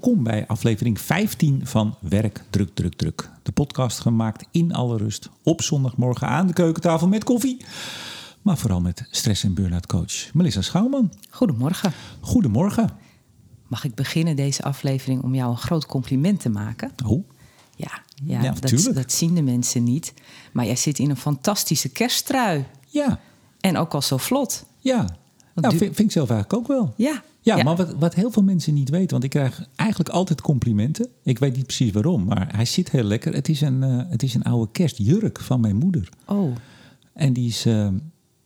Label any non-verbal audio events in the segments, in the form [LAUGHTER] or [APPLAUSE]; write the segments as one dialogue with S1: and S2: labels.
S1: welkom bij aflevering 15 van Werk Druk Druk Druk. De podcast gemaakt in alle rust op zondagmorgen aan de keukentafel met koffie. Maar vooral met stress- en burn-out coach Melissa Schouwman.
S2: Goedemorgen.
S1: Goedemorgen.
S2: Mag ik beginnen deze aflevering om jou een groot compliment te maken?
S1: Oh,
S2: Ja, ja,
S1: Ja,
S2: dat,
S1: natuurlijk.
S2: dat zien de mensen niet. Maar jij zit in een fantastische kersttrui.
S1: ja,
S2: En ook al zo vlot.
S1: ja. Nou, vind, vind ik zelf eigenlijk ook wel.
S2: Ja.
S1: Ja, maar wat, wat heel veel mensen niet weten, want ik krijg eigenlijk altijd complimenten. Ik weet niet precies waarom, maar hij zit heel lekker. Het is een, eh, het is een oude kerstjurk van mijn moeder.
S2: Oh,
S1: En die is, eh,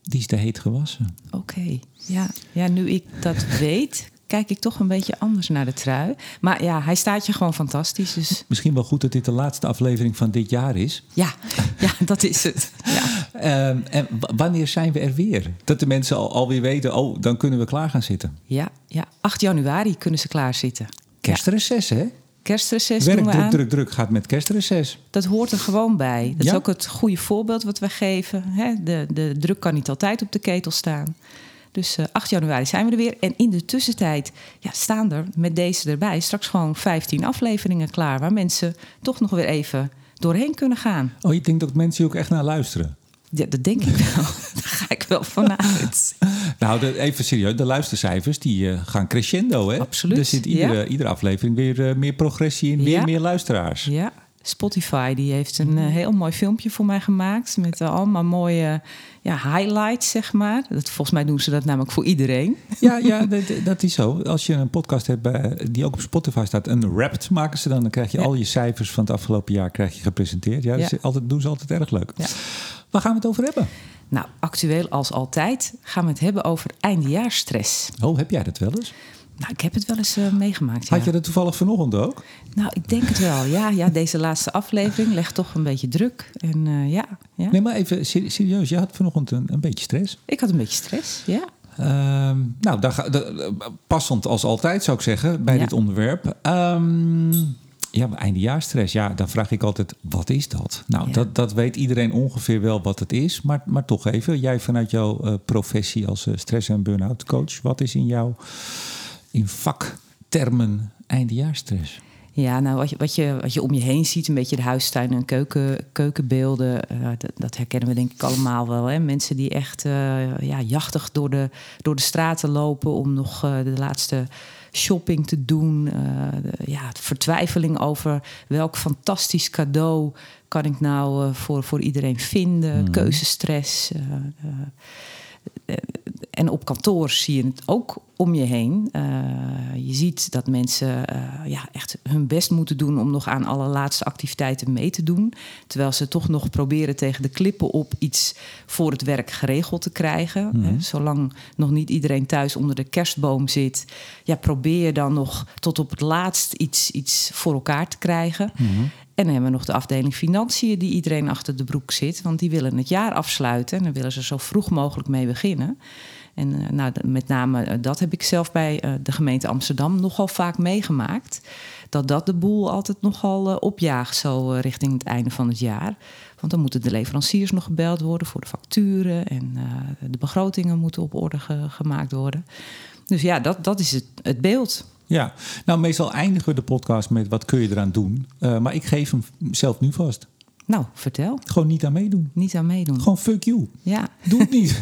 S1: die is te heet gewassen.
S2: oké. Ja. ja, nu ik dat [LAUGHS] weet, kijk ik toch een beetje anders naar de trui. Maar ja, hij staat je gewoon fantastisch. Dus
S1: Misschien wel goed dat dit de laatste aflevering van dit jaar is.
S2: ja, ja dat is het. Ja.
S1: Ehm, en wanneer zijn we er weer? Dat de mensen al, alweer weten, oh, dan kunnen we klaar gaan zitten.
S2: Ja, ja, 8 januari kunnen ze klaarzitten.
S1: Kerstreces, hè?
S2: Kerstreces
S1: Werk
S2: doen we
S1: druk,
S2: aan.
S1: druk, druk gaat met kerstreces.
S2: Dat hoort er gewoon bij. Dat
S1: Ja.
S2: is ook het goede voorbeeld wat we geven. Hè? De, de druk kan niet altijd op de ketel staan. Dus eh, 8 januari zijn we er weer. En in de tussentijd ja, staan er met deze erbij straks gewoon 15 afleveringen klaar. Waar mensen toch nog weer even doorheen kunnen gaan.
S1: Oh, je denkt dat mensen hier ook echt naar luisteren?
S2: Ja, dat denk ik wel. [LAUGHS] Daar ga ik wel vanuit. [LAUGHS]
S1: Nou, de, even serieus, de luistercijfers die eh, gaan crescendo, hè?
S2: Absoluut,
S1: Er zit iedere,
S2: ja.
S1: iedere aflevering weer eh, meer progressie in, weer
S2: Ja.
S1: meer luisteraars.
S2: Ja, Spotify die heeft een eh, heel mooi filmpje voor mij gemaakt. Met allemaal mooie ja, highlights, zeg maar. Dat, volgens mij doen ze dat namelijk voor iedereen.
S1: Ja, [LAUGHS] ja dat, dat is zo. Als je een podcast hebt die ook op Spotify staat, een Wrapped maken ze dan, dan krijg je
S2: Ja.
S1: al je cijfers van het afgelopen jaar krijg je gepresenteerd. Ja, dat
S2: Ja.
S1: is altijd, doen ze altijd erg leuk.
S2: Ja.
S1: Waar gaan we het over hebben?
S2: Nou, actueel als altijd gaan we het hebben over eindejaarsstress.
S1: Oh, heb jij dat wel eens?
S2: Nou, ik heb het wel eens eh, meegemaakt. Ja.
S1: Had je dat toevallig vanochtend ook?
S2: Nou, ik denk het wel. Ja, ja, deze laatste aflevering legt toch een beetje druk. En eh, ja, ja.
S1: Nee, maar even ser- serieus. Je had vanochtend een, een beetje stress.
S2: ik had een beetje stress. Ja.
S1: Ehm, nou, daar ga, da- passend als altijd zou ik zeggen bij
S2: Ja.
S1: dit onderwerp. Ehm, ja, maar eindejaarsstress. Ja, dan vraag ik altijd, wat is dat? Nou,
S2: Ja.
S1: dat, dat weet iedereen ongeveer wel wat het is. Maar, maar toch even, jij vanuit jouw eh, professie als eh, stress- en burn-out coach. Wat is in jouw, in vaktermen, eindejaarsstress?
S2: Ja, nou, wat je, wat, je, wat je om je heen ziet, een beetje de huistuin- en keuken, keukenbeelden, eh, dat, dat herkennen we denk ik allemaal wel. Hè? Mensen die echt ja, jachtig door de, door de straten lopen om nog de laatste shopping te doen. Eh, de- ja, vertwijfeling over welk fantastisch cadeau kan ik nou eh, voor, voor iedereen vinden. Keuzestress. eh, eh, en op kantoor zie je het ook om je heen. Eh, je ziet dat mensen eh, ja, echt hun best moeten doen om nog aan alle laatste activiteiten mee te doen. Terwijl ze toch nog proberen tegen de klippen op iets voor het werk geregeld te krijgen. Hè, zolang nog niet iedereen thuis onder de kerstboom zit, ja, probeer je dan nog tot op het laatst iets, iets voor elkaar te krijgen. En dan hebben we nog de afdeling financiën die iedereen achter de broek zit. Want die willen het jaar afsluiten en daar willen ze zo vroeg mogelijk mee beginnen. En eh, nou, met name eh, dat heb ik zelf bij eh, de gemeente Amsterdam nogal vaak meegemaakt. Dat dat de boel altijd nogal opjaagt zo richting het einde van het jaar. Want dan moeten de leveranciers nog gebeld worden voor de facturen. En de begrotingen moeten op orde ge- gemaakt worden. Dus ja, dat, dat is het, beeld.
S1: Ja, nou meestal eindigen we de podcast met wat kun je eraan doen. Maar ik geef hem zelf nu vast.
S2: Nou, vertel.
S1: Gewoon niet aan meedoen.
S2: Niet aan meedoen.
S1: Gewoon fuck you.
S2: Ja,
S1: Doe het niet.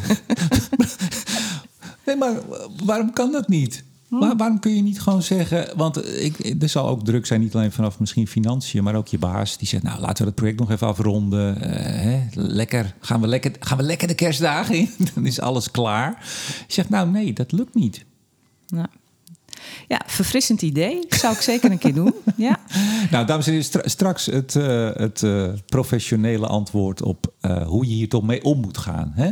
S1: [LAUGHS] nee, maar waarom kan dat niet? Waar- waarom kun je niet gewoon zeggen... Want ik, er zal ook druk zijn, niet alleen vanaf misschien financiën... maar ook je baas, die zegt... nou, laten we het project nog even afronden. Eh, hè, lekker, gaan we lekker, gaan we lekker de kerstdagen in? [LAUGHS] Dan is alles klaar. Je zegt, nou nee, dat lukt niet.
S2: nou. Ja, verfrissend idee. Zou ik zeker een keer doen. [LAUGHS] Ja.
S1: Nou, dames en heren, stra- straks het, eh, het eh, professionele antwoord op eh, hoe je hier toch mee om moet gaan. Hè?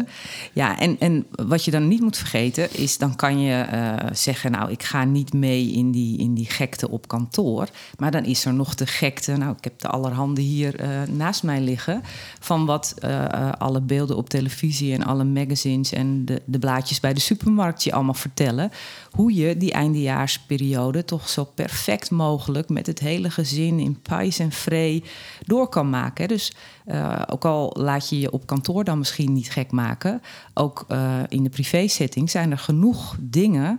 S2: Ja, en, en wat je dan niet moet vergeten is, dan kan je zeggen, nou, ik ga niet mee in die, in die gekte op kantoor. Maar dan is er nog de gekte, nou, ik heb de allerhande hier naast mij liggen, van wat alle beelden op televisie en alle magazines en de, de blaadjes bij de supermarkt je allemaal vertellen. Hoe je die eindejaarsperiode toch zo perfect mogelijk met het hele gezin in pais en vree door kan maken. Dus eh, ook al laat je je op kantoor dan misschien niet gek maken, ook eh, in de privé-setting zijn er genoeg dingen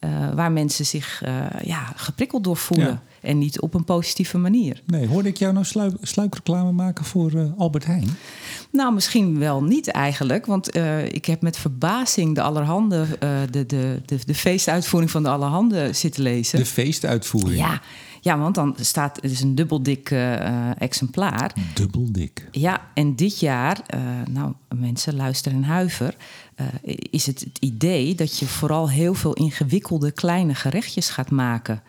S2: eh, waar mensen zich eh, ja, geprikkeld door voelen.
S1: Ja.
S2: En niet op een positieve manier.
S1: Nee, hoorde ik jou nou sluik, sluikreclame maken voor eh, Albert Heijn?
S2: Nou, misschien wel niet eigenlijk. Want ik heb met verbazing de allerhande, de, de, de, de feestuitvoering van de allerhande zitten lezen.
S1: De feestuitvoering.
S2: Ja, ja, want dan staat het is een dubbeldik eh, exemplaar.
S1: Dubbel dik.
S2: Ja, en dit jaar, eh, nou mensen luisteren en huiver, eh, is het het idee dat je vooral heel veel ingewikkelde kleine gerechtjes gaat maken.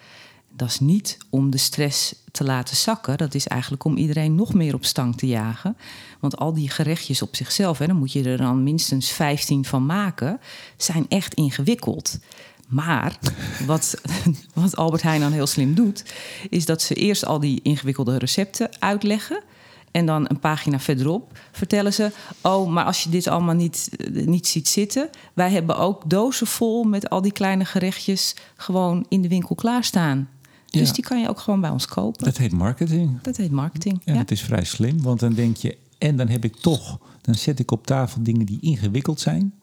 S2: Dat is niet om de stress te laten zakken. Dat is eigenlijk om iedereen nog meer op stang te jagen. Want al die gerechtjes op zichzelf, hè, dan moet je er dan minstens 15 van maken, zijn echt ingewikkeld. Maar wat, [LAUGHS] wat Albert Heijn dan heel slim doet, is dat ze eerst al die ingewikkelde recepten uitleggen. En dan een pagina verderop vertellen ze: Oh, maar als je dit allemaal niet, eh, niet ziet zitten, wij hebben ook dozen vol met al die kleine gerechtjes gewoon in de winkel klaarstaan.
S1: Ja.
S2: Dus die kan je ook gewoon bij ons kopen.
S1: Dat heet marketing.
S2: Dat heet marketing.
S1: En
S2: Ja.
S1: het is vrij slim, want dan denk je... en dan heb ik toch... dan zet ik op tafel dingen die ingewikkeld zijn.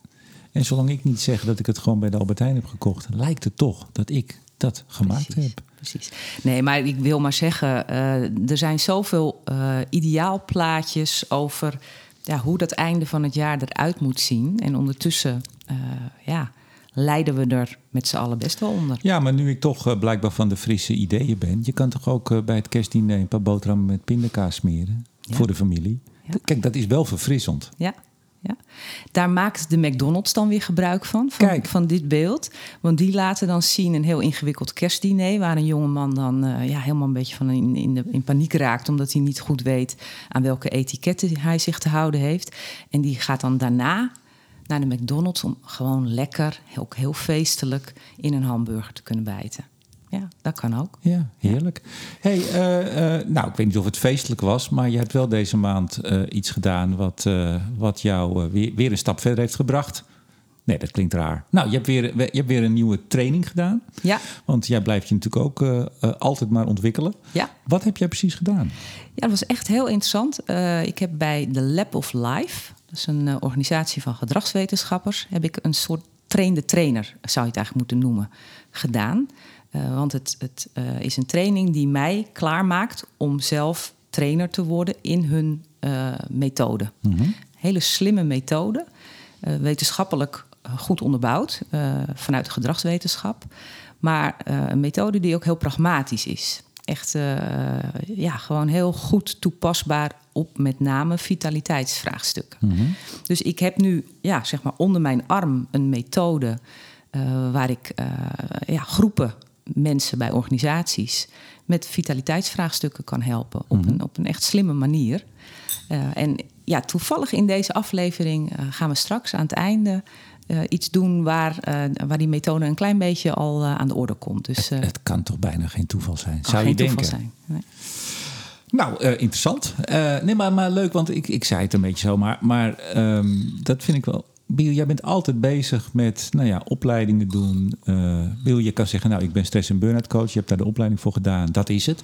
S1: En zolang ik niet zeg dat ik het gewoon bij de Albert Heijn heb gekocht... lijkt het toch dat ik dat gemaakt
S2: Precies,
S1: heb.
S2: Precies. Nee, maar ik wil maar zeggen, eh, er zijn zoveel eh ideaalplaatjes over ja, hoe dat einde van het jaar eruit moet zien. En ondertussen, eh, ja, lijden we er met z'n allen best wel onder.
S1: Ja, maar nu ik toch blijkbaar van de frisse ideeën ben... je kan toch ook bij het kerstdiner een paar boterhammen met pindakaas smeren...
S2: Ja.
S1: voor de familie.
S2: Ja.
S1: Kijk, dat is wel verfrissend.
S2: Ja. Daar maakt de McDonald's dan weer gebruik van, van,
S1: Kijk.
S2: van dit beeld. Want die laten dan zien een heel ingewikkeld kerstdiner... waar een jongeman dan eh, ja, helemaal een beetje van in, in, de, in paniek raakt... omdat hij niet goed weet aan welke etiketten hij zich te houden heeft. En die gaat dan daarna naar de McDonald's... om gewoon lekker, ook heel feestelijk, in een hamburger te kunnen bijten. Ja, dat kan ook.
S1: Ja, heerlijk. Hey, eh, eh, nou, ik weet niet of het feestelijk was, maar je hebt wel deze maand eh, iets gedaan wat, wat jou weer, weer een stap verder heeft gebracht. Nee, dat klinkt raar. Nou, je hebt weer, je hebt weer een nieuwe training gedaan.
S2: Ja,
S1: Want jij blijft je natuurlijk ook altijd maar ontwikkelen.
S2: ja.
S1: Wat heb jij precies gedaan?
S2: Ja, dat was echt heel interessant. Ik heb bij de Lab of Life, dat is een organisatie van gedragswetenschappers, heb ik een soort trainde trainer, zou je het eigenlijk moeten noemen, gedaan. Eh, want het, het eh, is een training die mij klaarmaakt om zelf trainer te worden in hun eh, methode. Hele slimme methode, wetenschappelijk goed onderbouwd vanuit de gedragswetenschap. Maar een methode die ook heel pragmatisch is. Echt ja, gewoon heel goed toepasbaar op met name vitaliteitsvraagstukken. Dus ik heb nu ja, zeg maar onder mijn arm een methode waar ik eh, ja, groepen mensen bij organisaties met vitaliteitsvraagstukken kan helpen op, een, op een echt slimme manier. Eh, en ja, toevallig in deze aflevering eh, gaan we straks aan het einde eh, iets doen waar, waar die methode een klein beetje al aan de orde komt. Dus eh
S1: het kan toch bijna geen toeval zijn, zou je denken?
S2: zijn. Nee.
S1: Nou, interessant. Nee, maar, maar leuk, want ik, ik zei het een beetje zo. Maar, maar ehm, dat vind ik wel... Biel, jij bent altijd bezig met nou ja, opleidingen doen. Eh Biel, je kan zeggen, nou, ik ben stress- en burn-out coach. Je hebt daar de opleiding voor gedaan. Dat is het.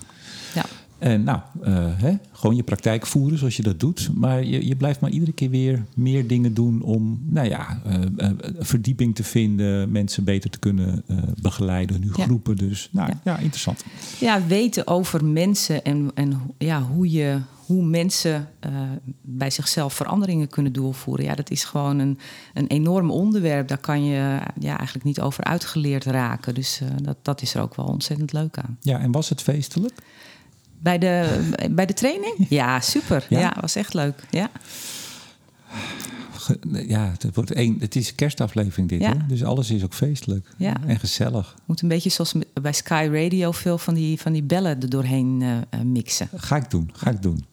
S2: Ja.
S1: En nou, eh, hè, gewoon je praktijk voeren zoals je dat doet. Maar je, je blijft maar iedere keer weer meer dingen doen om, nou ja, eh, eh, verdieping te vinden, mensen beter te kunnen begeleiden, nu
S2: Ja.
S1: groepen. Dus nou ja,
S2: Ja.
S1: interessant.
S2: ja, weten over mensen en, en ja, hoe, je, hoe mensen bij zichzelf veranderingen kunnen doorvoeren. Ja, dat is gewoon een, een enorm onderwerp. Daar kan je ja, eigenlijk niet over uitgeleerd raken. Dus dat, dat is er ook wel ontzettend leuk aan.
S1: Ja, en was het feestelijk?
S2: Bij de, bij de training? Ja, super.
S1: Ja?
S2: Ja, was echt leuk. Ja.
S1: Ja, het, wordt één, het is een kerstaflevering dit,
S2: Ja.
S1: hè? dus alles is ook feestelijk
S2: Ja.
S1: en gezellig.
S2: Moet een beetje zoals bij Sky Radio veel van die, van die bellen er doorheen eh, eh, mixen.
S1: Ga ik doen, ga ik doen.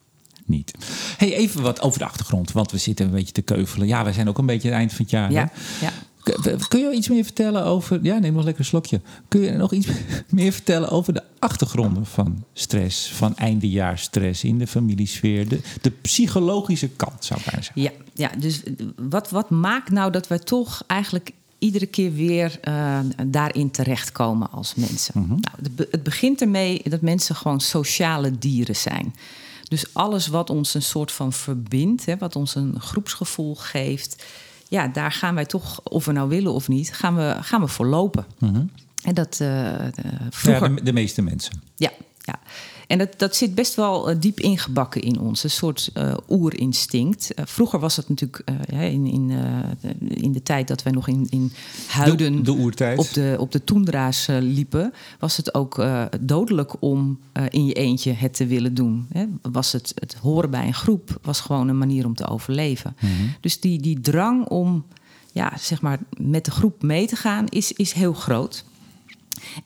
S1: Niet. Hey, even wat over de achtergrond, want we zitten een beetje te keuvelen. Ja, wij zijn ook een beetje het eind van het jaar.
S2: Ja,
S1: hè?
S2: ja.
S1: Kun- je iets meer vertellen over... Ja, neem nog lekker een slokje. Kun je nog iets [LAUGHS] meer vertellen over de achtergronden van stress... van eindejaarsstress in de familiesfeer? De, de psychologische kant, zou ik bijna zeggen.
S2: Ja, ja dus wat, wat maakt nou dat wij toch eigenlijk iedere keer weer eh, daarin terechtkomen als mensen? nou, het, be- het begint ermee dat mensen gewoon sociale dieren zijn. Dus alles wat ons een soort van verbindt, hè, wat ons een groepsgevoel geeft, ja, daar gaan wij toch, of we nou willen of niet, gaan we, gaan we voor lopen. En dat uh,
S1: vroeger... Ja, de, de meeste mensen.
S2: Ja, ja. En dat, dat zit best wel diep ingebakken in ons, een soort uh, oerinstinct. Uh, vroeger was het natuurlijk in, in, in de tijd dat wij nog in, in huiden
S1: de, de
S2: op de, op de toendra's liepen, was het ook dodelijk om in je eentje het te willen doen. Hè. Was het, het horen bij een groep was gewoon een manier om te overleven.
S1: Mm -hmm.
S2: Dus die, die drang om ja, zeg maar, met de groep mee te gaan is, is heel groot.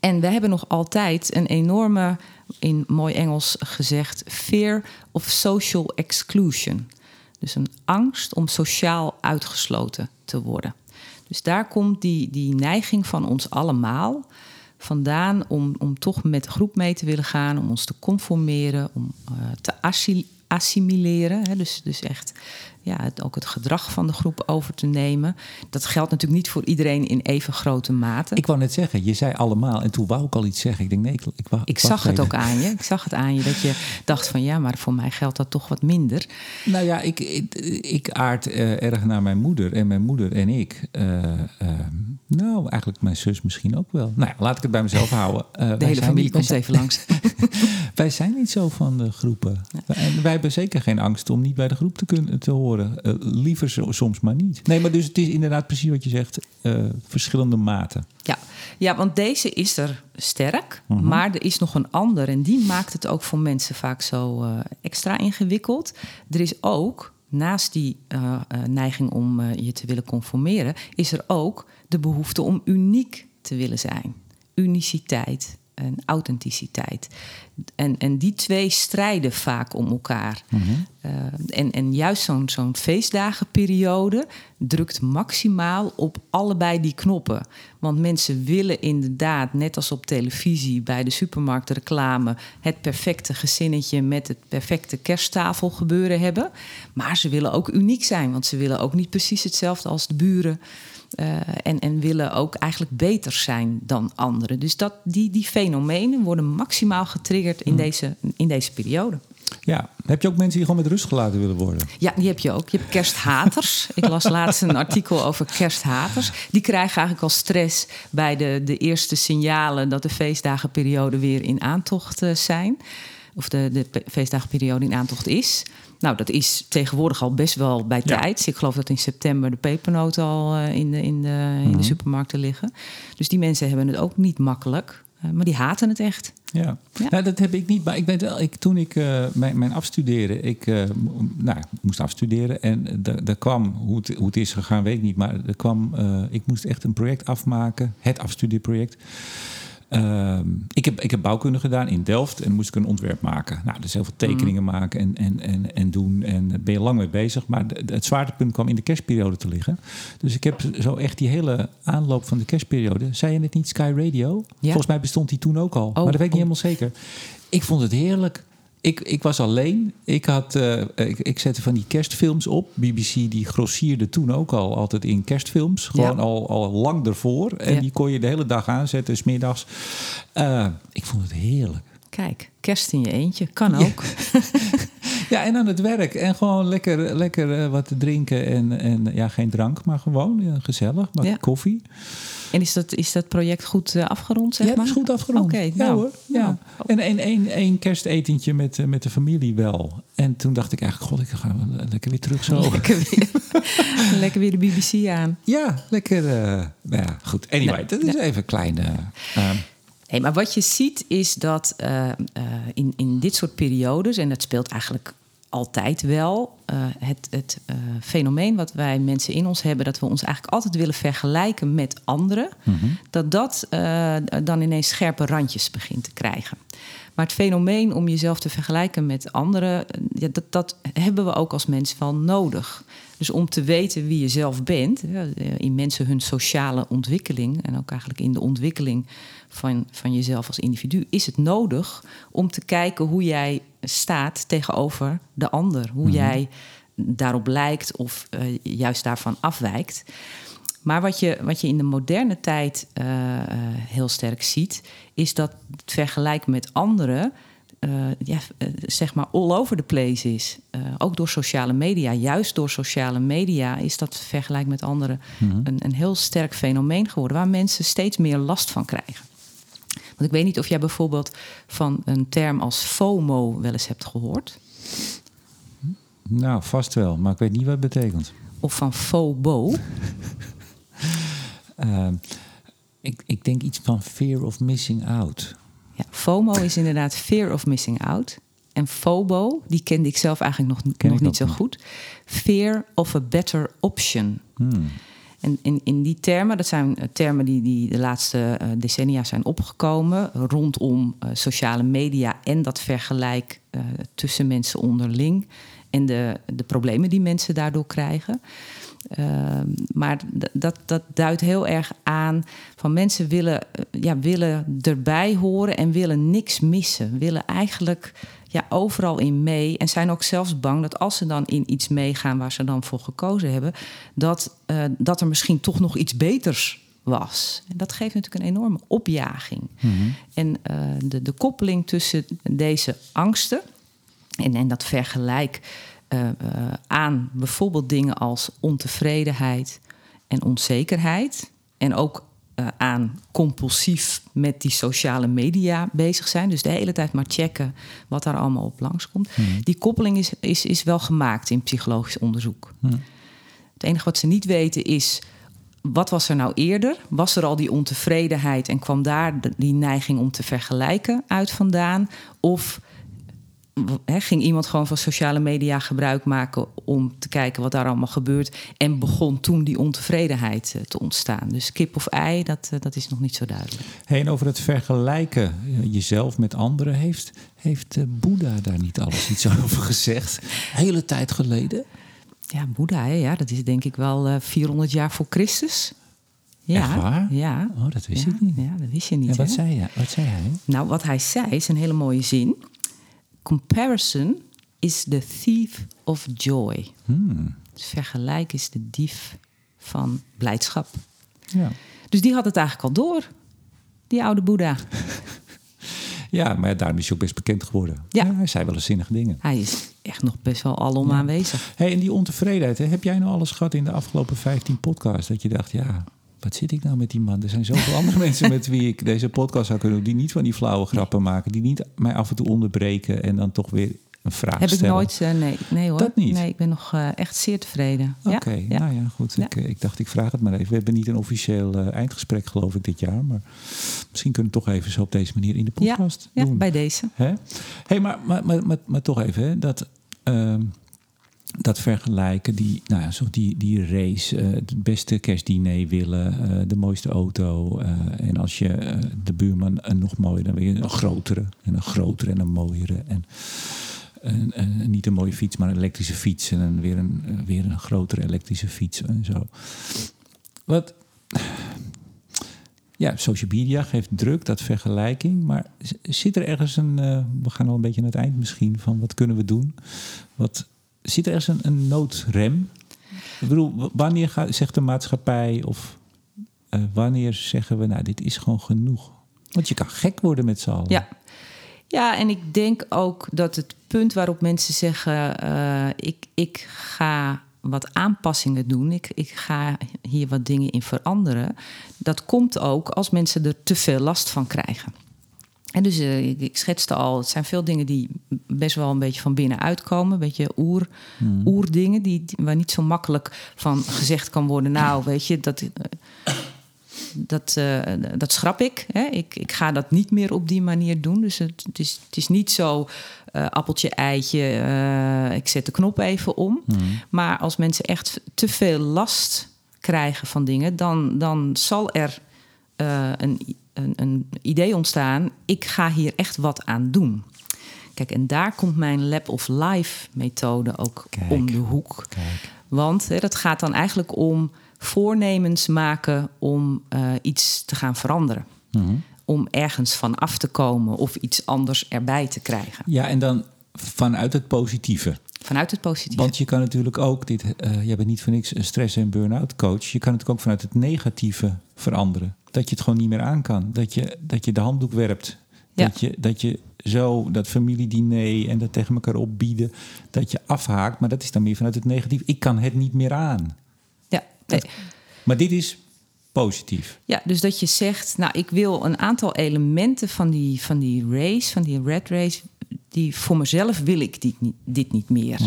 S2: En we hebben nog altijd een enorme, in mooi Engels gezegd, fear of social exclusion. Dus een angst om sociaal uitgesloten te worden. Dus daar komt die, die neiging van ons allemaal vandaan om, om toch met de groep mee te willen gaan, om ons te conformeren, om uh, te assimileren. Hè, dus, dus echt ja, het, ook het gedrag van de groep over te nemen. Dat geldt natuurlijk niet voor iedereen in even grote mate.
S1: Ik wou net zeggen, je zei allemaal en toen wou ik al iets zeggen. Ik denk nee, ik, ik, wou,
S2: ik zag het ook aan je. Ik zag het aan je dat je dacht van ja, maar voor mij geldt dat toch wat minder.
S1: Nou ja, ik, ik, ik aard uh, erg naar mijn moeder en mijn moeder en ik. Uh, uh, nou, eigenlijk mijn zus misschien ook wel. Nou ja, laat ik het bij mezelf [LAUGHS] houden.
S2: de hele familie komt even langs. [LAUGHS]
S1: wij zijn niet zo van de groepen. Ja. En wij hebben zeker geen angst om niet bij de groep te kunnen te horen. Uh, liever zo, soms maar niet. Nee, maar dus het is inderdaad precies wat je zegt. Uh, verschillende maten.
S2: Ja. ja, want deze is er sterk. -huh. Maar er is nog een ander. En die maakt het ook voor mensen vaak zo uh, extra ingewikkeld. Er is ook, naast die neiging om je te willen conformeren... is er ook de behoefte om uniek te willen zijn. Uniciteit en authenticiteit. En, en die twee strijden vaak om elkaar.
S1: Mm -hmm.
S2: Uh, en, en juist zo'n zo'n feestdagenperiode drukt maximaal op allebei die knoppen. Want mensen willen inderdaad, net als op televisie, bij de supermarktreclame, het perfecte gezinnetje met het perfecte kersttafel gebeuren hebben. Maar ze willen ook uniek zijn, want ze willen ook niet precies hetzelfde als de buren. Uh, en, en willen ook eigenlijk beter zijn dan anderen. Dus dat, die, die fenomenen worden maximaal getriggerd in, deze, in deze periode.
S1: Ja, heb je ook mensen die gewoon met rust gelaten willen worden?
S2: Ja, die heb je ook. Je hebt kersthaters. [LAUGHS] Ik las laatst een artikel over kersthaters. Die krijgen eigenlijk al stress bij de, de eerste signalen dat de feestdagenperiode weer in aantocht uh, zijn. Of de, de feestdagenperiode in aantocht is. Nou, dat is tegenwoordig al best wel bij ja. tijd. Ik geloof dat in september de pepernoten al uh, in, de, in, de, in de supermarkten liggen. Dus die mensen hebben het ook niet makkelijk. Uh, maar die haten het echt.
S1: Ja, ja. Nou, dat heb ik niet. Maar ik weet wel, ik, toen ik uh, mijn, mijn afstuderen, ik nou, moest afstuderen. En er kwam, hoe het, hoe het is gegaan, weet ik niet. Maar er kwam, ik moest echt een project afmaken, het afstudeerproject. Uh, ik, heb, ik heb bouwkunde gedaan in Delft en moest ik een ontwerp maken. Nou, dus heel veel tekeningen mm. maken en, en, en, en doen. En daar ben je lang mee bezig. Maar de, het zwaartepunt kwam in de kerstperiode te liggen. Dus ik heb zo echt die hele aanloop van de kerstperiode. Zei je het niet Sky Radio? Ja. Volgens mij bestond die toen ook al. Oh, maar dat weet ik niet helemaal zeker. Ik vond het heerlijk. Ik, ik was alleen. Ik, had, uh, ik, ik zette van die kerstfilms op. BBC die grossierde toen ook al altijd in kerstfilms. Gewoon ja. al, al lang ervoor. En ja. die kon je de hele dag aanzetten, smiddags. Uh, ik vond het heerlijk.
S2: Kijk, kerst in je eentje. Kan ook.
S1: Ja, [LAUGHS] ja en aan het werk. En gewoon lekker, lekker uh, wat te drinken. En, en ja, geen drank, maar gewoon ja, gezellig. Maar ja. koffie.
S2: En is dat, is dat project goed uh, afgerond, zeg
S1: ja,
S2: maar?
S1: Ja, is goed afgerond.
S2: Oké,
S1: okay,
S2: nou,
S1: ja, hoor. Ja. Nou. En één, één kerstetentje met, met de familie wel. En toen dacht ik eigenlijk, god, ik ga lekker weer terug zo.
S2: Lekker weer, [LAUGHS] lekker weer de BBC aan.
S1: Ja, lekker. Nou ja, goed. Anyway, nou, dat is even een kleine...
S2: Hey, maar wat je ziet is dat uh, uh, in, in dit soort periodes, en dat speelt eigenlijk altijd wel, uh, het, het fenomeen wat wij mensen in ons hebben, dat we ons eigenlijk altijd willen vergelijken met anderen,
S1: mm-hmm.
S2: dat dat dan ineens scherpe randjes begint te krijgen. Maar het fenomeen om jezelf te vergelijken met anderen, ja, dat, dat hebben we ook als mens wel nodig. Dus om te weten wie je zelf bent, in mensen hun sociale ontwikkeling en ook eigenlijk in de ontwikkeling van, van jezelf als individu, is het nodig om te kijken hoe jij staat tegenover de ander. Hoe mm-hmm. jij daarop lijkt of uh, juist daarvan afwijkt. Maar wat je, wat je in de moderne tijd uh, uh, heel sterk ziet, is dat het vergelijken met anderen eh, ja, eh, zeg maar all over the place is. Eh, ook door sociale media. Juist door sociale media is dat vergelijk met anderen
S1: Mhm.
S2: een, een heel sterk fenomeen geworden. Waar mensen steeds meer last van krijgen. Want ik weet niet of jij bijvoorbeeld van een term als FOMO wel eens hebt gehoord.
S1: Nou, vast wel, maar ik weet niet wat het betekent.
S2: Of van FOBO. [LAUGHS]
S1: Eh, ik, ik denk iets van fear of missing out.
S2: FOMO is inderdaad fear of missing out. En FOBO, die kende ik zelf eigenlijk nog, nog niet zo goed. Fear of a better option.
S1: Hmm.
S2: En in, in die termen, dat zijn eh, termen die, die de laatste eh, decennia zijn opgekomen rondom eh, sociale media en dat vergelijk tussen mensen onderling en de, de problemen die mensen daardoor krijgen. Ehm, maar dat, dat duidt heel erg aan van mensen willen, eh, ja, willen erbij horen en willen niks missen. Willen eigenlijk ja, overal in mee. En zijn ook zelfs bang dat als ze dan in iets meegaan waar ze dan voor gekozen hebben, dat, eh, dat er misschien toch nog iets beters was. En dat geeft natuurlijk een enorme opjaging. En eh, de, de koppeling tussen deze angsten en, en dat vergelijk eh, eh, aan bijvoorbeeld dingen als ontevredenheid en onzekerheid. En ook eh, aan compulsief met die sociale media bezig zijn. Dus de hele tijd maar checken wat daar allemaal op langskomt. Die koppeling is, is, is wel gemaakt in psychologisch onderzoek. Het enige wat ze niet weten is. Wat was er nou eerder? Was er al die ontevredenheid en kwam daar die neiging om te vergelijken uit vandaan? Of ging iemand gewoon van sociale media gebruik maken om te kijken wat daar allemaal gebeurt? En begon toen die ontevredenheid eh, te ontstaan? Dus kip of ei, dat, eh, dat is nog niet zo duidelijk.
S1: Hey, en over het vergelijken eh, jezelf met anderen, heeft, heeft Boeddha daar niet alles iets [LAUGHS] over gezegd? Hele tijd geleden?
S2: Ja, Boeddha, hè, ja, dat is denk ik wel eh 400 jaar voor Christus. Ja,
S1: Echt waar?
S2: Ja.
S1: Oh, dat wist
S2: ja,
S1: ik niet.
S2: Ja, dat wist je niet.
S1: En wat
S2: hè?
S1: zei, hij? wat zei hij?
S2: Nou, wat hij zei is een hele mooie zin. Comparison is the thief of joy.
S1: Hmm.
S2: Dus vergelijk is de dief van blijdschap.
S1: Ja.
S2: Dus die had het eigenlijk al door, die oude Boeddha. [LAUGHS]
S1: ja, maar daarom is hij ook best bekend geworden.
S2: Ja.
S1: hij zei wel eens zinnige dingen.
S2: Hij is echt nog best wel alom aanwezig.
S1: Hey, en die ontevredenheid, hè, heb jij nou alles gehad in de afgelopen 15 podcasts? Dat je dacht, ja, wat zit ik nou met die man? Er zijn zoveel andere [LAUGHS] mensen met wie ik deze podcast zou kunnen doen... die niet van die flauwe grappen maken. Die niet mij af en toe onderbreken en dan toch weer een vraag
S2: Heb ik
S1: stellen.
S2: nooit, eh, nee, nee hoor.
S1: Dat niet?
S2: Nee, ik ben nog eh, echt zeer tevreden. Ja,
S1: Oké,
S2: ja.
S1: nou ja, goed.
S2: Ja.
S1: Ik, eh, ik dacht, ik vraag het maar even. We hebben niet een officieel eindgesprek, geloof ik, dit jaar. Maar misschien kunnen we toch even zo op deze manier in de
S2: Ja,
S1: podcast
S2: ja,
S1: doen.
S2: bij deze.
S1: Hè? Hey, maar, maar, maar, maar, maar toch even, hè, dat, ehm, dat vergelijken, die, nou ja, die, die race, eh, het beste kerstdiner willen, eh, de mooiste auto. eh, en als je de buurman een nog mooier, dan je een grotere en een grotere en een mooiere. En, en, niet een mooie fiets, maar een elektrische fiets. En dan weer een, weer een grotere elektrische fiets en zo. Wat, ja, social media geeft druk, dat vergelijking. Maar zit er ergens een. we gaan al een beetje naar het eind misschien. van wat kunnen we doen? Wat, zit er ergens een, noodrem? Ik bedoel, wanneer zegt de maatschappij. of eh, wanneer zeggen we. nou, dit is gewoon genoeg? Want je kan gek worden met z'n allen.
S2: Ja. ja, en ik denk ook dat het punt waarop mensen zeggen: eh, ik, ik ga wat aanpassingen doen, ik, ik ga hier wat dingen in veranderen. Dat komt ook als mensen er te veel last van krijgen. En dus eh, ik, ik schetste al, het zijn veel dingen die best wel een beetje van binnenuit komen. Een beetje oer, oerdingen, die, die- waar niet zo makkelijk van gezegd kan worden. Nou, [CLEARS THROAT] weet je, dat, eh, dat, eh, dat schrap ik, hè. ik. Ik ga dat niet meer op die manier doen. Dus het, het, is, het is niet zo appeltje, eitje, ik zet de knop even om. Maar als mensen echt te veel last krijgen van dingen... dan, dan zal er een, een, een idee ontstaan... ik ga hier echt wat aan doen. Kijk, en daar komt mijn Lab of Life methode ook
S1: Kijk.
S2: om de hoek.
S1: Kijk.
S2: Want hè, dat gaat dan eigenlijk om voornemens maken om eh, iets te gaan veranderen.
S1: Mhm.
S2: Om ergens van af te komen of iets anders erbij te krijgen.
S1: Ja, en dan vanuit het positieve.
S2: Vanuit het positieve.
S1: Want je kan natuurlijk ook, dit, jij bent niet voor niks een stress- en burn-out coach. Je kan het ook vanuit het negatieve veranderen. Dat je het gewoon niet meer aan kan. Dat je, dat je de handdoek werpt.
S2: Ja.
S1: Dat, je, dat je zo dat familiediner en dat tegen elkaar opbieden, dat je afhaakt. Maar dat is dan meer vanuit het negatief. Ik kan het niet meer aan.
S2: Ja, nee.
S1: Maar dit is positief.
S2: ja, dus dat je zegt, nou, ik wil een aantal elementen van die, van die race, van die red race, die voor mezelf wil ik dit niet, dit niet meer.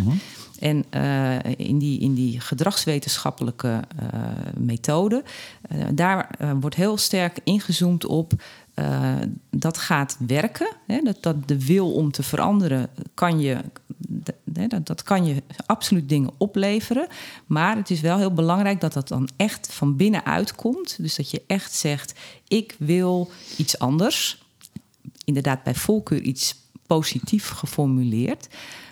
S2: En eh, in, die, in die gedragswetenschappelijke eh, methode, eh, daar wordt heel sterk ingezoomd op dat gaat werken. Hè, dat, dat de wil om te veranderen kan je, dat, dat kan je absoluut dingen opleveren. Maar het is wel heel belangrijk dat dat dan echt van binnenuit komt. Dus dat je echt zegt: ik wil iets anders. Inderdaad, bij voorkeur iets positief geformuleerd.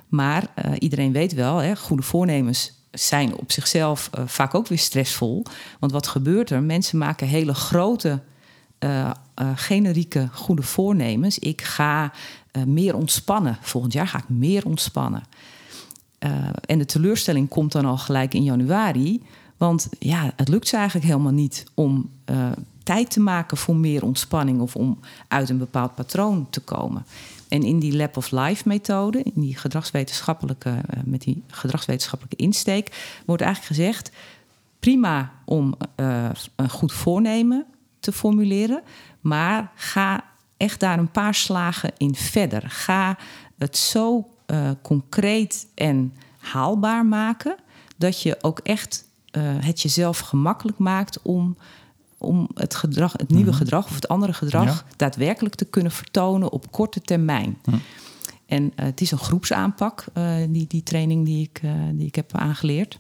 S2: Maar eh, iedereen weet wel, hè, goede voornemens zijn op zichzelf eh, vaak ook weer stressvol. Want wat gebeurt er? Mensen maken hele grote, eh, generieke goede voornemens. Ik ga meer ontspannen. Volgend jaar ga ik meer ontspannen. En de teleurstelling komt dan al gelijk in januari. Want ja, het lukt ze eigenlijk helemaal niet om tijd te maken voor meer ontspanning of om uit een bepaald patroon te komen. En in die Lab of Life methode, in die gedragswetenschappelijke, eh, met die gedragswetenschappelijke insteek, wordt eigenlijk gezegd: prima om eh, een goed voornemen te formuleren, maar ga echt daar een paar slagen in verder. Ga het zo eh, concreet en haalbaar maken dat je ook echt het jezelf gemakkelijk maakt om, om het, gedrag, het nieuwe gedrag of het andere gedrag
S1: Ja.
S2: daadwerkelijk te kunnen vertonen op korte termijn. En eh, het is een groepsaanpak, eh, die, die training die ik, eh, die ik heb aangeleerd.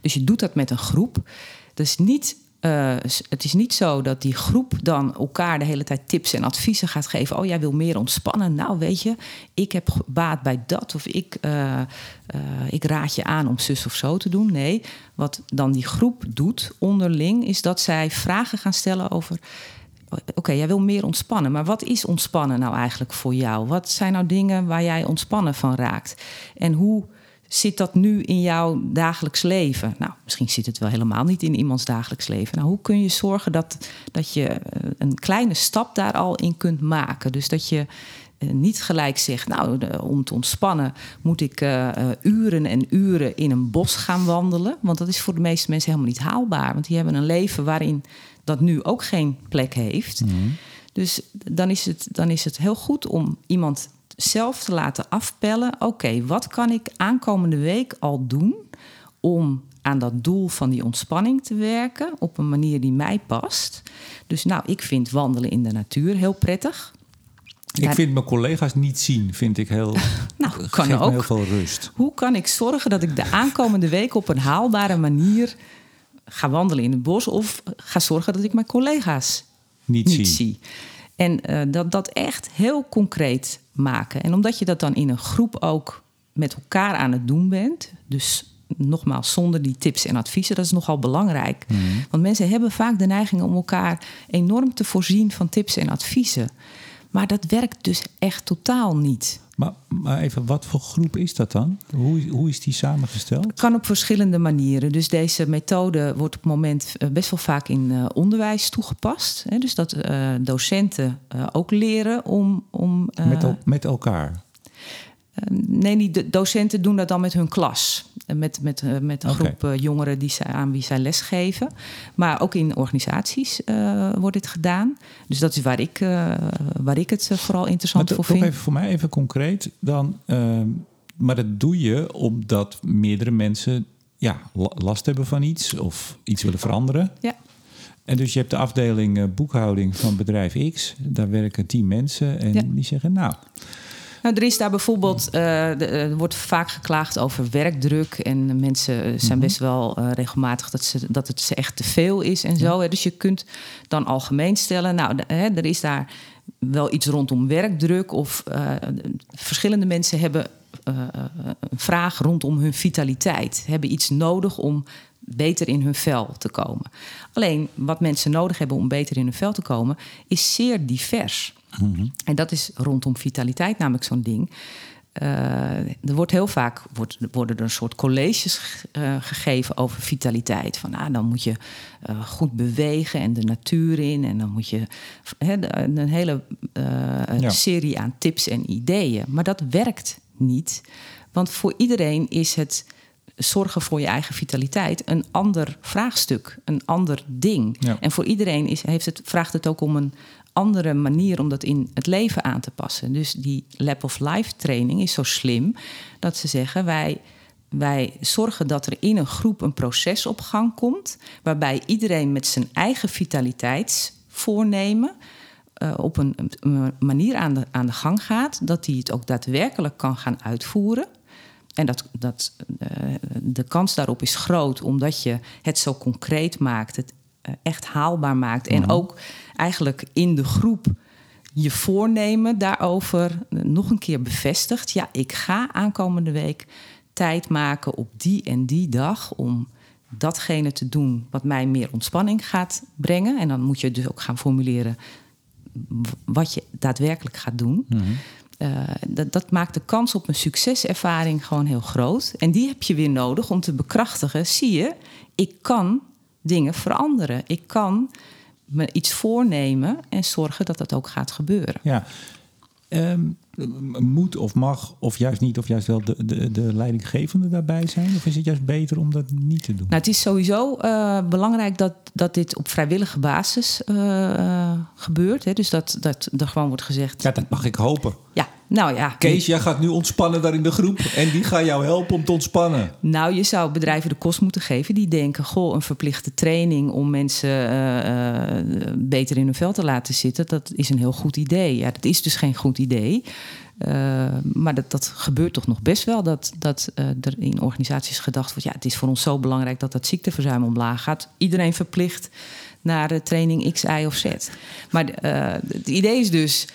S2: Dus je doet dat met een groep. Dus niet, eh, het is niet zo dat die groep dan elkaar de hele tijd tips en adviezen gaat geven. Oh, jij wil meer ontspannen. Nou, weet je, ik heb baat bij dat. Of ik, eh, eh, ik raad je aan om zus of zo te doen. Nee, wat dan die groep doet onderling, is dat zij vragen gaan stellen over. Oké, jij wil meer ontspannen, maar wat is ontspannen nou eigenlijk voor jou? Wat zijn nou dingen waar jij ontspannen van raakt? En hoe zit dat nu in jouw dagelijks leven? Nou, misschien zit het wel helemaal niet in iemands dagelijks leven. Nou, hoe kun je zorgen dat, dat je eh, een kleine stap daar al in kunt maken? Dus dat je eh, niet gelijk zegt, nou, om te ontspannen moet ik eh, uren en uren in een bos gaan wandelen. Want dat is voor de meeste mensen helemaal niet haalbaar. Want die hebben een leven waarin dat nu ook geen plek heeft. Dus dan is, het, dan is het heel goed om iemand zelf te laten afpellen. Oké, wat kan ik aankomende week al doen om aan dat doel van die ontspanning te werken op een manier die mij past? Dus nou, ik vind wandelen in de natuur heel prettig.
S1: Ik
S2: Daar-
S1: vind mijn collega's niet zien, vind ik heel. [LAUGHS]
S2: Nou, kan ook.
S1: heel veel rust.
S2: Hoe kan ik zorgen dat ik de aankomende week op een haalbare manier ga wandelen in het bos of ga zorgen dat ik mijn collega's
S1: Niet,
S2: zie? En eh, dat, dat echt heel concreet maken. En omdat je dat dan in een groep ook met elkaar aan het doen bent, dus nogmaals zonder die tips en adviezen, dat is nogal belangrijk. Want mensen hebben vaak de neiging om elkaar enorm te voorzien van tips en adviezen. Maar dat werkt dus echt totaal niet.
S1: Maar, maar even, wat voor groep is dat dan? Hoe, hoe is die samengesteld?
S2: kan op verschillende manieren. Dus deze methode wordt op het moment eh, best wel vaak in eh, onderwijs toegepast. Hè? Dus dat eh, docenten ook leren om. om
S1: Met, el- met elkaar.
S2: Eh, nee, de docenten doen dat dan met hun klas. Eh, Met, met, eh, met een groep eh, jongeren die zij, aan wie zij lesgeven. Maar ook in organisaties wordt dit gedaan. Dus dat is waar ik, waar ik het vooral interessant voor vind.
S1: even voor mij even concreet dan. ehm, maar dat doe je omdat meerdere mensen ja, la- last hebben van iets of iets willen veranderen.
S2: Ja.
S1: En dus je hebt de afdeling boekhouding van bedrijf X. Daar werken tien mensen en
S2: Ja.
S1: die zeggen nou,
S2: Nou, er is daar bijvoorbeeld, eh, de- er wordt vaak geklaagd over werkdruk. En mensen eh, zijn best wel eh, regelmatig dat, ze, dat het ze echt te veel is en zo. hè. Dus je kunt dan algemeen stellen, nou, hè, er is daar wel iets rondom werkdruk. Of eh, verschillende mensen hebben eh, eh, een vraag rondom hun vitaliteit. Hebben iets nodig om beter in hun vel te komen. Alleen wat mensen nodig hebben om beter in hun vel te komen, is zeer divers. En dat is rondom vitaliteit namelijk zo'n ding. eh, er wordt heel vaak wordt, worden er een soort colleges uh, gegeven over vitaliteit. Van nou, dan moet je uh, goed bewegen en de natuur in. En dan moet je he, een hele ja. serie aan tips en ideeën. Maar dat werkt niet. Want voor iedereen is het zorgen voor je eigen vitaliteit een ander vraagstuk, een ander ding. Ja. En voor iedereen is, heeft het, vraagt het ook om een andere manier om dat in het leven aan te passen. Dus die Lab of Life training is zo slim dat ze zeggen: wij, wij zorgen dat er in een groep een proces op gang komt, waarbij iedereen met zijn eigen vitaliteitsvoornemen. Uh, op een, manier aan de, aan de gang gaat, dat hij het ook daadwerkelijk kan gaan uitvoeren. En dat, dat, uh, de kans daarop is groot, omdat je het zo concreet maakt, echt haalbaar maakt. En mhm. ook eigenlijk in de groep je voornemen daarover nog een keer bevestigt. Ja, ik ga aankomende week tijd maken op die en die dag om datgene te doen wat mij meer ontspanning gaat brengen. En dan moet je dus ook gaan formuleren wat je daadwerkelijk gaat doen. Mhm. Uh, dat, dat, maakt de kans op een succeservaring gewoon heel groot. En die heb je weer nodig om te bekrachtigen. Zie je, ik kan dingen veranderen. Ik kan me iets voornemen en zorgen dat dat ook gaat gebeuren.
S1: Ja. Um, moet of mag, of juist niet, of juist wel de, de, de leidinggevende daarbij zijn? Of is het juist beter om dat niet te doen?
S2: Nou, het is sowieso uh, belangrijk dat, dat dit op vrijwillige basis uh, gebeurt. Hè? Dus dat, dat er gewoon wordt gezegd.
S1: Ja, dat mag ik hopen.
S2: Ja, nou ja.
S1: Kees, jij gaat nu ontspannen daar in de groep en die gaan jou helpen om te ontspannen.
S2: Nou, je zou bedrijven de kost moeten geven die denken: goh, een verplichte training om mensen uh, uh, beter in hun vel te laten zitten, dat is een heel goed idee. Ja, dat is dus geen goed idee. Uh, maar dat, dat gebeurt toch nog best wel. Dat, dat uh, er in organisaties gedacht wordt: ja, het is voor ons zo belangrijk dat dat ziekteverzuim omlaag gaat. Iedereen verplicht naar de training X, Y of Z. Maar het idee is dus: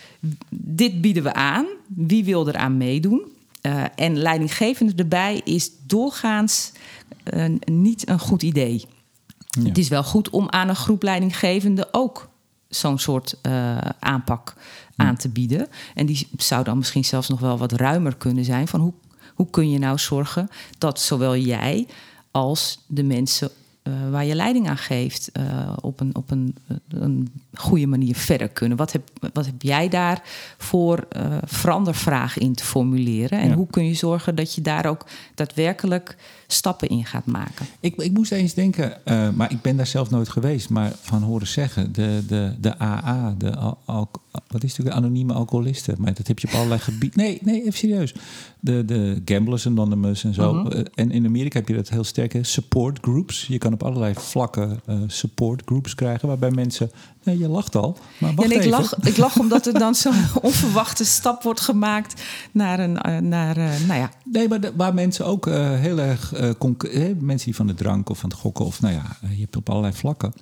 S2: dit bieden we aan. Wie wil eraan meedoen? en leidinggevende erbij is doorgaans niet een goed idee. Ja. Het is wel goed om aan een groep leidinggevende ook zo'n soort aanpak aan te bieden. En die zou dan misschien zelfs nog wel wat ruimer kunnen zijn. Van hoe, hoe kun je nou zorgen dat zowel jij als de mensen uh, waar je leiding aan geeft, uh, op, een, op een, een goede manier verder kunnen. Wat heb, wat heb jij daar voor uh, verandervragen in te formuleren? En ja. hoe kun je zorgen dat je daar ook daadwerkelijk stappen in gaat maken?
S1: Ik, ik moest eens denken, maar ik ben daar zelf nooit geweest, maar van horen zeggen, de, de, de AA, de al, al, wat is natuurlijk anonieme alcoholisten, maar dat heb je op allerlei gebieden. Nee, nee, even serieus. De, de Gamblers Anonymous en zo. Uh -huh. En in Amerika heb je dat heel sterke support groups. Je kan op allerlei vlakken uh, support groups krijgen, waarbij mensen. Nee, je lacht al. Maar wacht
S2: ja,
S1: ik,
S2: lach, ik lach omdat er dan zo'n [LAUGHS] onverwachte stap wordt gemaakt naar een. Uh, naar, nou ja.
S1: Nee, maar de, waar mensen ook heel erg. mensen die van de drank of van het gokken, of nou ja, je hebt op allerlei vlakken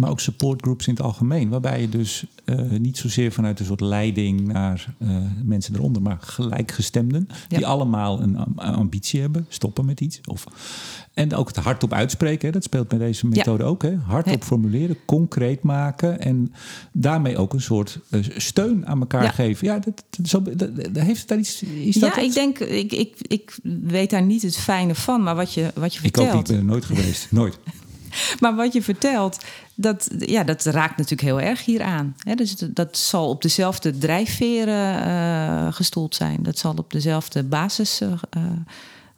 S1: maar ook supportgroups in het algemeen. Waarbij je dus uh, niet zozeer vanuit een soort leiding naar uh, mensen eronder, maar gelijkgestemden. Ja. Die allemaal een ambitie hebben, stoppen met iets. Of, en ook het hardop uitspreken, hè, dat speelt bij deze methode ja. ook. Hè. Hardop ja. formuleren, concreet maken. En daarmee ook een soort uh, steun aan elkaar geven. Ja, dat, zo, dat, heeft daar iets. Is
S2: ja,
S1: dat
S2: ik denk, ik, ik, ik weet daar niet het fijne van, maar wat je, wat je vertelt.
S1: Ik ook niet, ben er nooit geweest. nooit. [LAUGHS] [LAUGHS]
S2: Maar wat je vertelt, dat, ja, dat raakt natuurlijk heel erg hier aan. dus dat zal op dezelfde drijfveren uh, gestoeld zijn. Dat zal op dezelfde basis uh,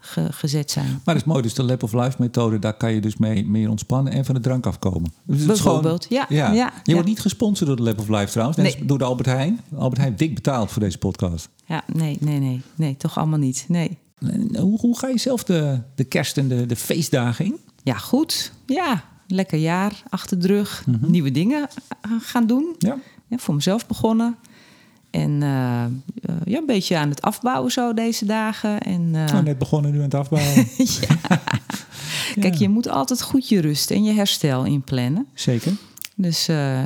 S2: ge, gezet zijn.
S1: Maar dat is mooi. Dus de Lab of Life methode, daar kan je dus mee meer ontspannen en van de drank afkomen. Dus
S2: Bijvoorbeeld,
S1: gewoon,
S2: ja,
S1: ja.
S2: ja.
S1: Je wordt niet gesponsord door de Lab of Life trouwens. Nee. Door de Albert Heijn. Albert Heijn dik betaald voor deze podcast.
S2: Ja, nee, nee, nee. Nee, toch allemaal niet. Nee.
S1: Hoe, hoe ga je zelf de, de kerst en de, de feestdagen in?
S2: Ja, goed. Ja, lekker jaar achter de rug. Mm -hmm. Nieuwe dingen gaan doen.
S1: Ja.
S2: ja voor mezelf begonnen. En uh, ja, een beetje aan het afbouwen zo deze dagen. En, uh...
S1: oh, net begonnen nu aan het afbouwen. [LAUGHS]
S2: ja. Kijk, je moet altijd goed je rust en je herstel inplannen.
S1: Zeker.
S2: Dus uh,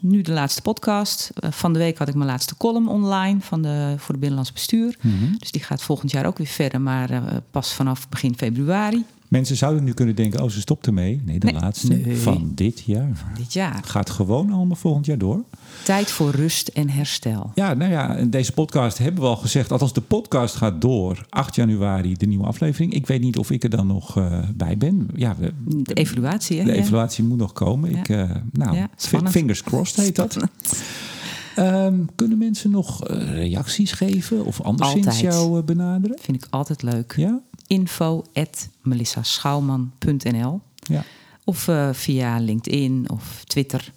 S2: nu de laatste podcast. van de week had ik mijn laatste column online van de, voor het Binnenlands Bestuur.
S1: Mhm.
S2: Mm -hmm. Dus die gaat volgend jaar ook weer verder, maar pas vanaf begin februari.
S1: Mensen zouden nu kunnen denken, oh, ze stopt ermee. Nee, de
S2: Nee.
S1: laatste
S2: Nee.
S1: van dit jaar.
S2: Dit jaar.
S1: Gaat gewoon allemaal volgend jaar door.
S2: Tijd voor rust en herstel.
S1: Ja, nou ja, in deze podcast hebben we al gezegd... althans de podcast gaat door. 8 januari de nieuwe aflevering. Ik weet niet of ik er dan nog eh, bij ben. Ja, we,
S2: De evaluatie, hè?
S1: de
S2: Ja.
S1: evaluatie moet nog komen.
S2: Ja.
S1: Ik, eh, nou,
S2: Ja,
S1: fingers crossed heet dat. Ehm, kunnen mensen nog eh, reacties geven of anderszins
S2: Altijd.
S1: jou benaderen?
S2: Vind ik altijd leuk.
S1: Ja?
S2: Info at melissaschouwman.nl
S1: Ja.
S2: Of eh, via LinkedIn of Twitter.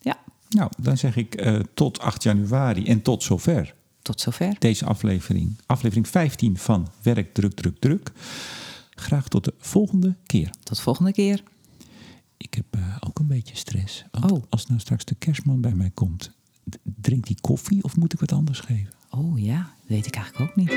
S2: Ja,
S1: Nou, dan zeg ik eh, tot 8 januari en tot zover.
S2: tot zover.
S1: Deze aflevering, aflevering 15 van Werk Druk Druk Druk. Graag tot de volgende keer.
S2: Tot volgende keer.
S1: Ik heb eh, ook een beetje stress. Want
S2: Oh.
S1: als nou straks de kerstman bij mij komt, drinkt hij koffie of moet ik wat anders geven?
S2: Oh ja, weet ik eigenlijk ook niet.